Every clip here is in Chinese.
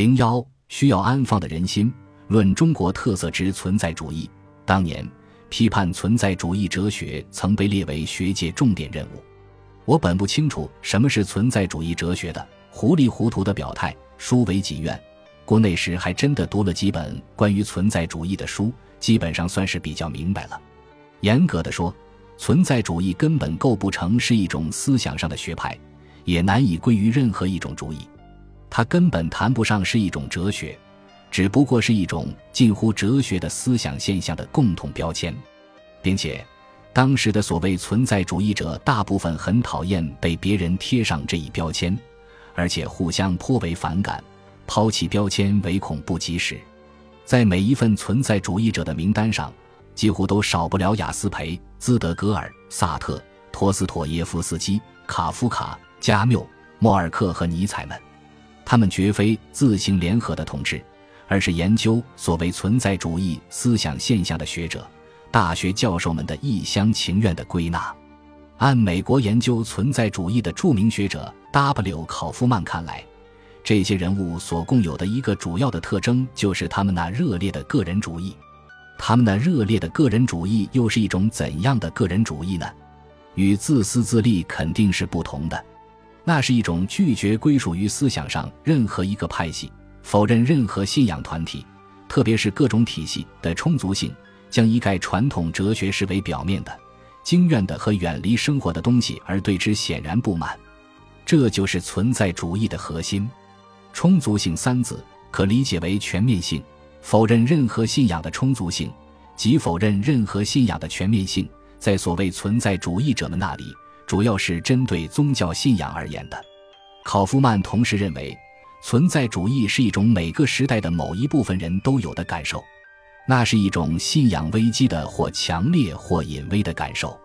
零幺需要安放的人心，论中国特色之存在主义。当年批判存在主义哲学曾被列为学界重点任务。我本不清楚什么是存在主义哲学的，糊里糊涂的表态，书为己愿。国内时还真的读了几本关于存在主义的书，基本上算是比较明白了。严格的说，存在主义根本构不成是一种思想上的学派，也难以归于任何一种主义。它根本谈不上是一种哲学，只不过是一种近乎哲学的思想现象的共同标签，并且，当时的所谓存在主义者大部分很讨厌被别人贴上这一标签，而且互相颇为反感，抛弃标签唯恐不及时。在每一份存在主义者的名单上，几乎都少不了雅斯培、兹德格尔、萨特、托斯妥耶夫斯基、卡夫卡、加缪、莫尔克和尼采们。他们绝非自行联合的同志，而是研究所谓存在主义思想现象的学者、大学教授们的一厢情愿的归纳。按美国研究存在主义的著名学者 W. 考夫曼看来，这些人物所共有的一个主要的特征，就是他们那热烈的个人主义。他们那热烈的个人主义又是一种怎样的个人主义呢？与自私自利肯定是不同的。那是一种拒绝归属于思想上任何一个派系，否认任何信仰团体，特别是各种体系的充足性，将一概传统哲学视为表面的、经验的和远离生活的东西，而对之显然不满。这就是存在主义的核心。充足性三字可理解为全面性，否认任何信仰的充足性，即否认任何信仰的全面性，在所谓存在主义者们那里。主要是针对宗教信仰而言的。考夫曼同时认为，存在主义是一种每个时代的某一部分人都有的感受，那是一种信仰危机的或强烈或隐微的感受，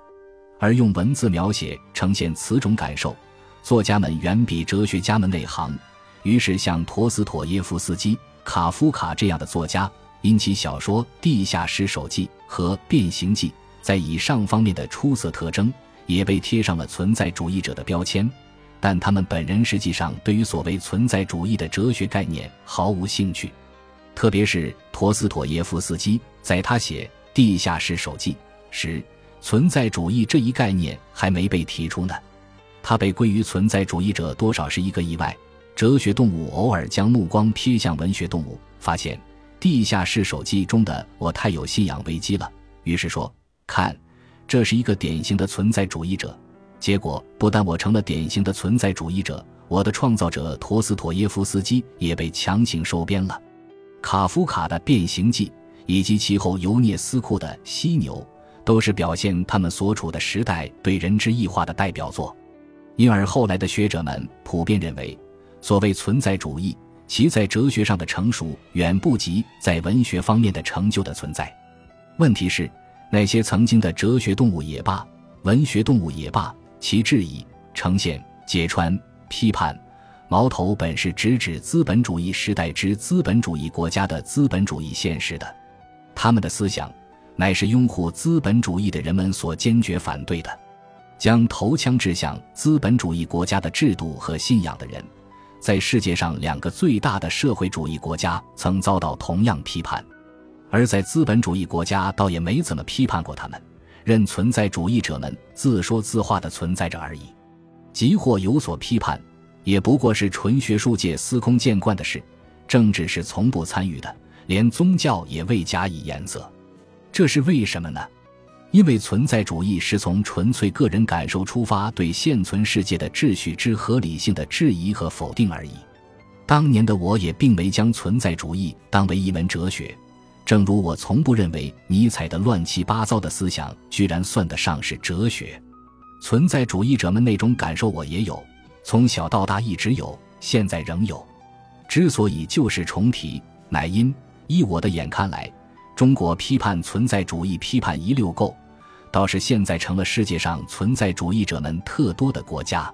而用文字描写呈现此种感受，作家们远比哲学家们内行。于是，像陀思妥耶夫斯基、卡夫卡这样的作家，因其小说《地下室手记》和《变形记》在以上方面的出色特征。也被贴上了存在主义者的标签，但他们本人实际上对于所谓存在主义的哲学概念毫无兴趣。特别是陀思妥耶夫斯基，在他写《地下室手记》时，存在主义这一概念还没被提出呢。他被归于存在主义者，多少是一个意外。哲学动物偶尔将目光瞥向文学动物，发现《地下室手记》中的我太有信仰危机了，于是说：“看。”这是一个典型的存在主义者，结果不但我成了典型的存在主义者，我的创造者陀思妥耶夫斯基也被强行收编了。卡夫卡的《变形记》以及其后尤涅斯库的《犀牛》，都是表现他们所处的时代对人之异化的代表作。因而后来的学者们普遍认为，所谓存在主义，其在哲学上的成熟远不及在文学方面的成就的存在。问题是。那些曾经的哲学动物也罢，文学动物也罢，其质疑、呈现、揭穿、批判，矛头本是直指资本主义时代之资本主义国家的资本主义现实的。他们的思想，乃是拥护资本主义的人们所坚决反对的。将头枪指向资本主义国家的制度和信仰的人，在世界上两个最大的社会主义国家曾遭到同样批判。而在资本主义国家，倒也没怎么批判过他们，任存在主义者们自说自话的存在着而已。即或有所批判，也不过是纯学术界司空见惯的事，政治是从不参与的，连宗教也未加以颜色。这是为什么呢？因为存在主义是从纯粹个人感受出发，对现存世界的秩序之合理性的质疑和否定而已。当年的我也并没将存在主义当为一门哲学。正如我从不认为尼采的乱七八糟的思想居然算得上是哲学，存在主义者们那种感受我也有，从小到大一直有，现在仍有。之所以旧事重提，乃因依我的眼看来，中国批判存在主义批判一溜够，倒是现在成了世界上存在主义者们特多的国家，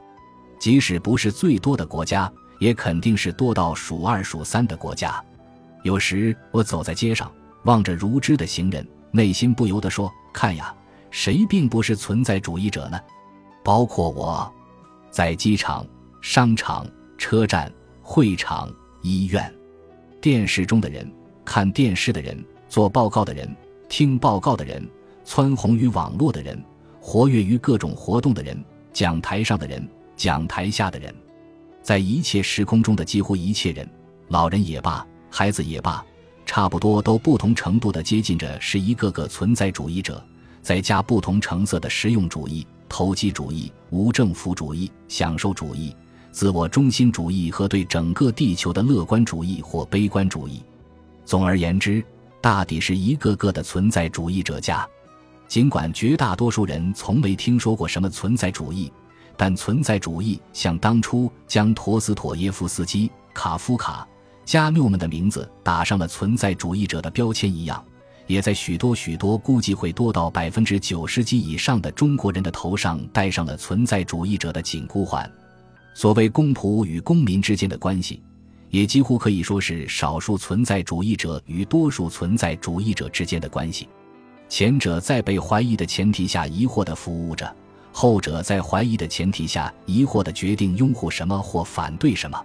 即使不是最多的国家，也肯定是多到数二数三的国家。有时我走在街上。望着如织的行人，内心不由得说：“看呀，谁并不是存在主义者呢？包括我，在机场、商场、车站、会场、医院，电视中的人、看电视的人、做报告的人、听报告的人、蹿红于网络的人、活跃于各种活动的人、讲台上的人、讲台下的人，在一切时空中的几乎一切人，老人也罢，孩子也罢，差不多都不同程度的接近着是一个个存在主义者，再加不同成色的实用主义、投机主义、无政府主义、享受主义。自我中心主义和对整个地球的乐观主义或悲观主义，总而言之，大抵是一个个的存在主义者家。尽管绝大多数人从没听说过什么存在主义，但存在主义像当初将陀思妥耶夫斯基、卡夫卡、加缪们的名字打上了存在主义者的标签一样，也在许多许多估计会多到百分之九十及以上的中国人的头上戴上了存在主义者的紧箍环。所谓公仆与公民之间的关系，也几乎可以说是少数存在主义者与多数存在主义者之间的关系。前者在被怀疑的前提下疑惑地服务着，后者在怀疑的前提下疑惑地决定拥护什么或反对什么。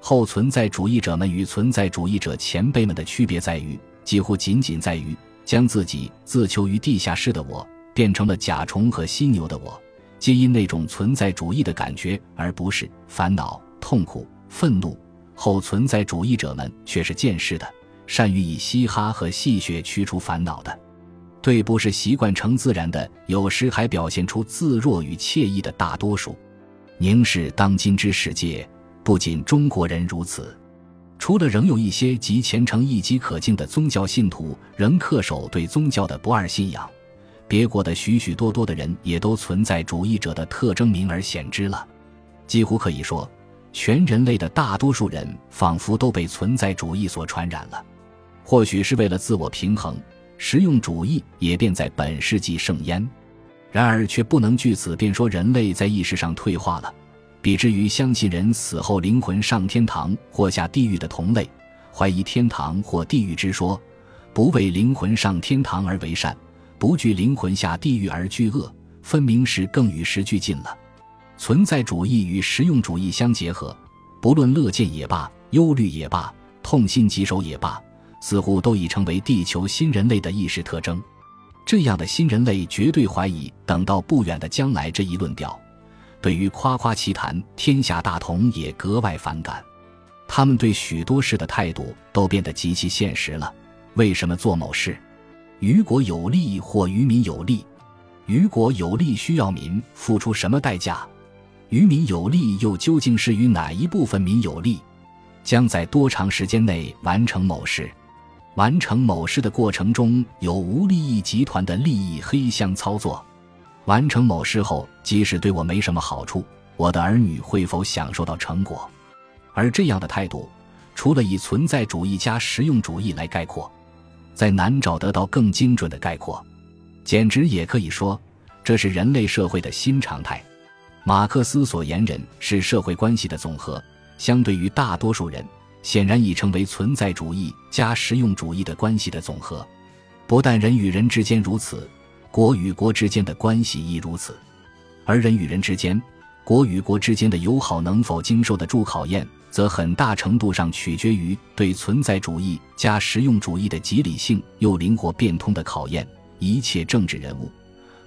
后存在主义者们与存在主义者前辈们的区别在于，几乎仅仅在于将自己自囚于地下室的我变成了甲虫和犀牛的我。皆因那种存在主义的感觉，而不是烦恼、痛苦、愤怒。后存在主义者们却是见识的，善于以嘻哈和戏谑驱除烦恼的。对不是习惯成自然的，有时还表现出自若与惬意的大多数。凝视当今之世界，不仅中国人如此，除了仍有一些极虔诚、一己可敬的宗教信徒，仍恪守对宗教的不二信仰。别国的许许多多的人也都存在主义者的特征明而显之了，几乎可以说，全人类的大多数人仿佛都被存在主义所传染了。或许是为了自我平衡，实用主义也便在本世纪盛焉。然而，却不能据此便说人类在意识上退化了，比之于相信人死后灵魂上天堂或下地狱的同类，怀疑天堂或地狱之说，不为灵魂上天堂而为善。不惧灵魂下地狱而惧恶，分明是更与时俱进了。存在主义与实用主义相结合，不论乐见也罢，忧虑也罢，痛心疾首也罢，似乎都已成为地球新人类的意识特征。这样的新人类绝对怀疑等到不远的将来这一论调，对于夸夸其谈天下大同也格外反感。他们对许多事的态度都变得极其现实了。为什么做某事？于国有利或于民有利，于国有利需要民付出什么代价？于民有利又究竟是与哪一部分民有利？将在多长时间内完成某事？完成某事的过程中有无利益集团的利益黑箱操作？完成某事后，即使对我没什么好处，我的儿女会否享受到成果？而这样的态度，除了以存在主义加实用主义来概括。再难找得到更精准的概括，简直也可以说，这是人类社会的新常态。马克思所言人是社会关系的总和，相对于大多数人，显然已成为存在主义加实用主义的关系的总和。不但人与人之间如此，国与国之间的关系亦如此。而人与人之间，国与国之间的友好能否经受得住考验？则很大程度上取决于对存在主义加实用主义的极理性又灵活变通的考验。一切政治人物，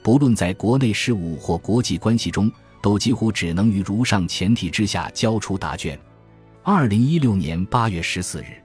不论在国内事务或国际关系中，都几乎只能于如上前提之下交出答卷。二零一六年八月十四日。